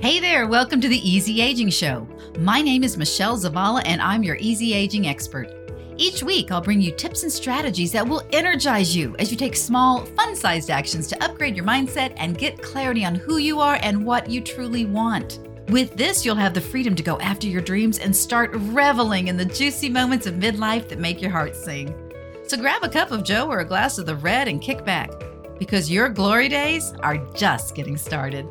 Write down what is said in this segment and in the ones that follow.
Hey there, welcome to the Easy Aging Show. My name is Michelle Zavala, and I'm your easy aging expert. Each week, I'll bring you tips and strategies that will energize you as you take small, fun sized actions to upgrade your mindset and get clarity on who you are and what you truly want. With this, you'll have the freedom to go after your dreams and start reveling in the juicy moments of midlife that make your heart sing. So grab a cup of Joe or a glass of the red and kick back, because your glory days are just getting started.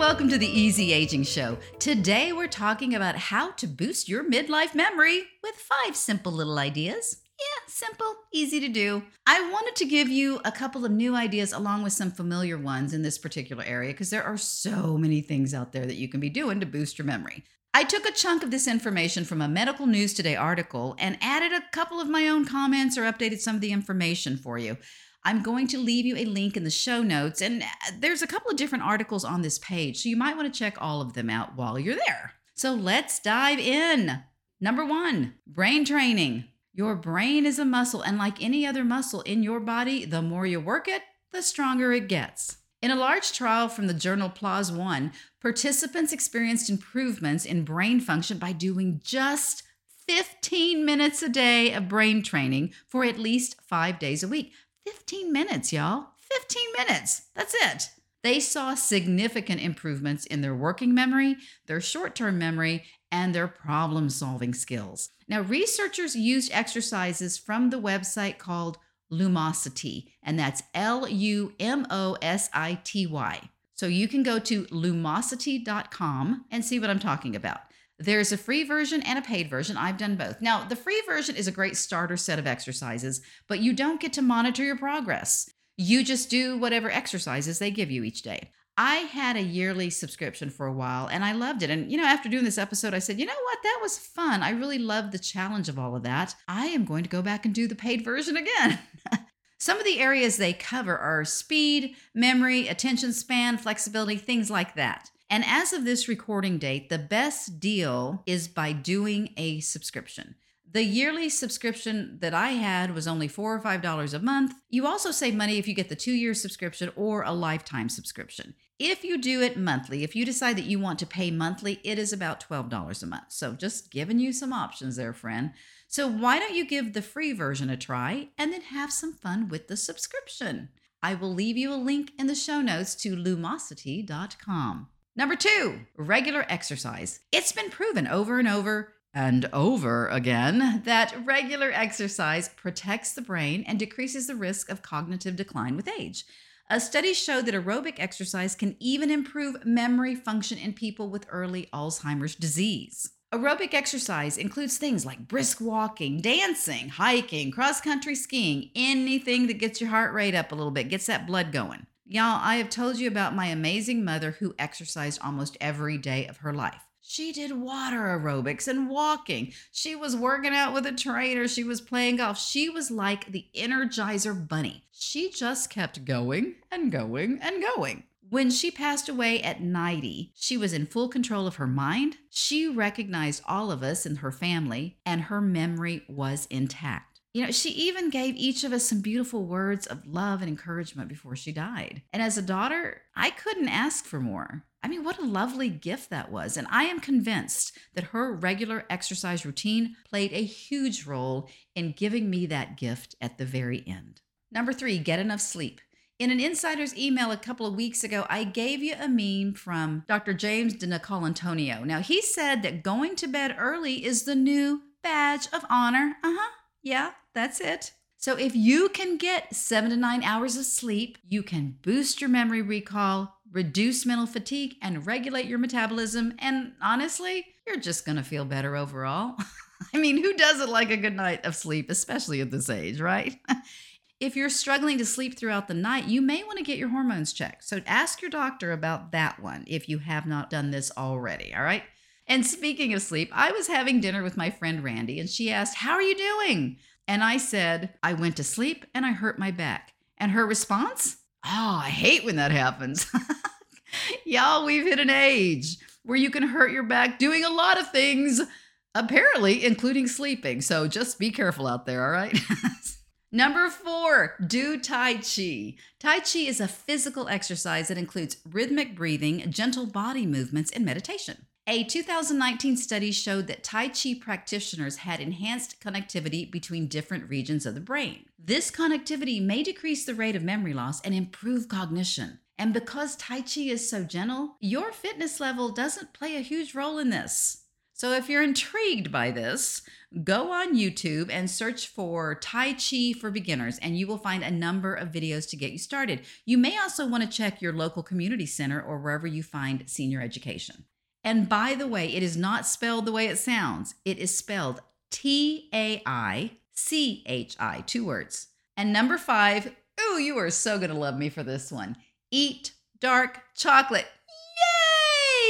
Welcome to the Easy Aging Show. Today we're talking about how to boost your midlife memory with five simple little ideas. Yeah, simple, easy to do. I wanted to give you a couple of new ideas along with some familiar ones in this particular area because there are so many things out there that you can be doing to boost your memory. I took a chunk of this information from a Medical News Today article and added a couple of my own comments or updated some of the information for you. I'm going to leave you a link in the show notes, and uh, there's a couple of different articles on this page, so you might want to check all of them out while you're there. So let's dive in. Number one, brain training. Your brain is a muscle, and like any other muscle in your body, the more you work it, the stronger it gets. In a large trial from the journal PLOS One, participants experienced improvements in brain function by doing just 15 minutes a day of brain training for at least five days a week. 15 minutes, y'all. 15 minutes. That's it. They saw significant improvements in their working memory, their short term memory, and their problem solving skills. Now, researchers used exercises from the website called Lumosity, and that's L U M O S I T Y. So you can go to lumosity.com and see what I'm talking about. There's a free version and a paid version. I've done both. Now, the free version is a great starter set of exercises, but you don't get to monitor your progress. You just do whatever exercises they give you each day. I had a yearly subscription for a while and I loved it. And, you know, after doing this episode, I said, you know what? That was fun. I really loved the challenge of all of that. I am going to go back and do the paid version again. Some of the areas they cover are speed, memory, attention span, flexibility, things like that. And as of this recording date, the best deal is by doing a subscription. The yearly subscription that I had was only four or five dollars a month. You also save money if you get the two year subscription or a lifetime subscription. If you do it monthly, if you decide that you want to pay monthly, it is about $12 a month. So just giving you some options there, friend. So why don't you give the free version a try and then have some fun with the subscription? I will leave you a link in the show notes to lumosity.com. Number two, regular exercise. It's been proven over and over and over again that regular exercise protects the brain and decreases the risk of cognitive decline with age. A study showed that aerobic exercise can even improve memory function in people with early Alzheimer's disease. Aerobic exercise includes things like brisk walking, dancing, hiking, cross country skiing, anything that gets your heart rate up a little bit, gets that blood going. Y'all, I have told you about my amazing mother who exercised almost every day of her life. She did water aerobics and walking. She was working out with a trainer. She was playing golf. She was like the Energizer Bunny. She just kept going and going and going. When she passed away at 90, she was in full control of her mind. She recognized all of us and her family, and her memory was intact. You know, she even gave each of us some beautiful words of love and encouragement before she died. And as a daughter, I couldn't ask for more. I mean, what a lovely gift that was. And I am convinced that her regular exercise routine played a huge role in giving me that gift at the very end. Number three, get enough sleep. In an insider's email a couple of weeks ago, I gave you a meme from Dr. James DiNicolantonio. Now, he said that going to bed early is the new badge of honor. Uh huh. Yeah, that's it. So if you can get seven to nine hours of sleep, you can boost your memory recall, reduce mental fatigue, and regulate your metabolism. And honestly, you're just to feel better overall. I mean, who doesn't like a good night of sleep, especially at this age, right? if you're struggling to sleep throughout the night, you may want to get your hormones checked. So ask your doctor about that one if you have not done this already, all right? And speaking of sleep, I was having dinner with my friend Randy, and she asked, How are you doing? And I said, I went to sleep and I hurt my back. And her response, Oh, I hate when that happens. Y'all, we've hit an age where you can hurt your back doing a lot of things, apparently, including sleeping. So just be careful out there, all right? Number four, do Tai Chi. Tai Chi is a physical exercise that includes rhythmic breathing, gentle body movements, and meditation. A 2019 study showed that Tai Chi practitioners had enhanced connectivity between different regions of the brain. This connectivity may decrease the rate of memory loss and improve cognition. And because Tai Chi is so gentle, your fitness level doesn't play a huge role in this. So if you're intrigued by this, go on YouTube and search for Tai Chi for beginners, and you will find a number of videos to get you started. You may also want to check your local community center or wherever you find senior education. And by the way, it is not spelled the way it sounds. It is spelled T A I C H I, two words. And number five, ooh, you are so going to love me for this one. Eat dark chocolate.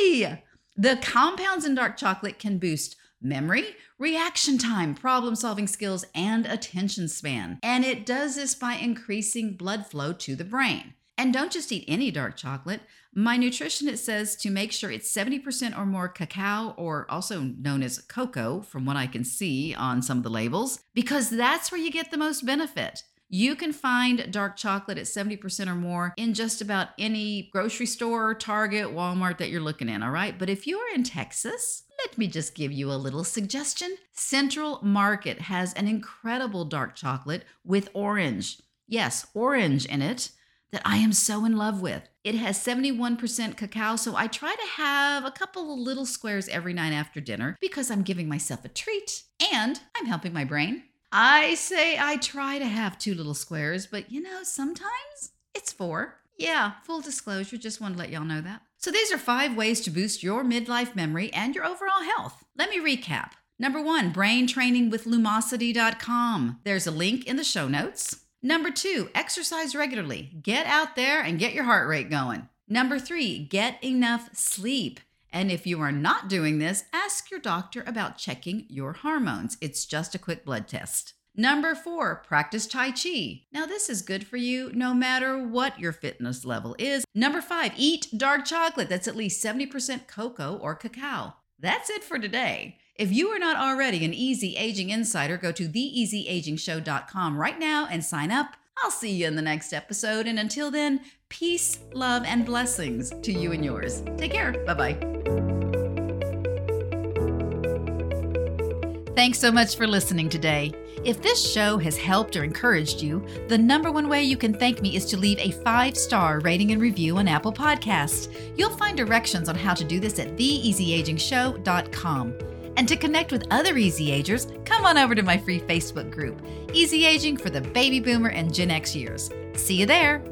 Yay! The compounds in dark chocolate can boost memory, reaction time, problem solving skills, and attention span. And it does this by increasing blood flow to the brain. And don't just eat any dark chocolate. My nutritionist says to make sure it's 70% or more cacao, or also known as cocoa, from what I can see on some of the labels, because that's where you get the most benefit. You can find dark chocolate at 70% or more in just about any grocery store, Target, Walmart that you're looking in, all right? But if you're in Texas, let me just give you a little suggestion. Central Market has an incredible dark chocolate with orange. Yes, orange in it that I am so in love with. It has 71% cacao, so I try to have a couple of little squares every night after dinner because I'm giving myself a treat and I'm helping my brain. I say I try to have two little squares, but you know, sometimes it's four. Yeah, full disclosure, just want to let y'all know that. So these are five ways to boost your midlife memory and your overall health. Let me recap. Number one, brain training with lumosity.com. There's a link in the show notes. Number two, exercise regularly. Get out there and get your heart rate going. Number three, get enough sleep. And if you are not doing this, ask your doctor about checking your hormones. It's just a quick blood test. Number four, practice Tai Chi. Now, this is good for you no matter what your fitness level is. Number five, eat dark chocolate that's at least 70% cocoa or cacao. That's it for today. If you are not already an Easy Aging Insider, go to theeasyagingshow.com right now and sign up. I'll see you in the next episode. And until then, peace, love, and blessings to you and yours. Take care. Bye bye. Thanks so much for listening today. If this show has helped or encouraged you, the number one way you can thank me is to leave a five star rating and review on Apple Podcasts. You'll find directions on how to do this at theeasyagingshow.com. And to connect with other Easy Agers, come on over to my free Facebook group, Easy Aging for the Baby Boomer and Gen X years. See you there.